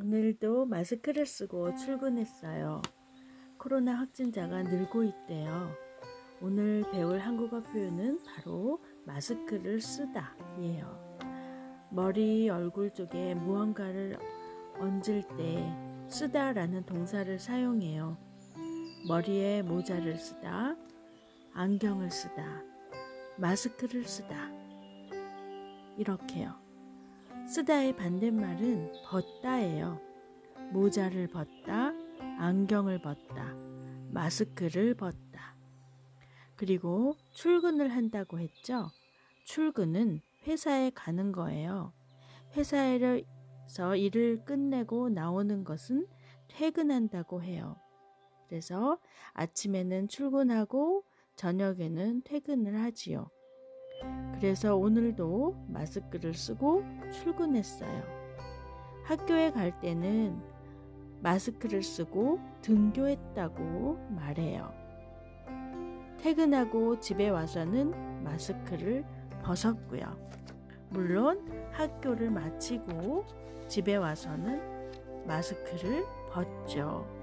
오늘도 마스크를 쓰고 출근했어요. 코로나 확진자가 늘고 있대요. 오늘 배울 한국어 표현은 바로 마스크를 쓰다 예요. 머리, 얼굴 쪽에 무언가를 얹을 때 쓰다라는 동사를 사용해요. 머리에 모자를 쓰다, 안경을 쓰다, 마스크를 쓰다. 이렇게요. 쓰다의 반대말은 벗다예요. 모자를 벗다, 안경을 벗다, 마스크를 벗다. 그리고 출근을 한다고 했죠. 출근은 회사에 가는 거예요. 회사에서 일을 끝내고 나오는 것은 퇴근한다고 해요. 그래서 아침에는 출근하고 저녁에는 퇴근을 하지요. 그래서 오늘도 마스크를 쓰고 출근했어요. 학교에 갈 때는 마스크를 쓰고 등교했다고 말해요. 퇴근하고 집에 와서는 마스크를 벗었고요. 물론 학교를 마치고 집에 와서는 마스크를 벗죠.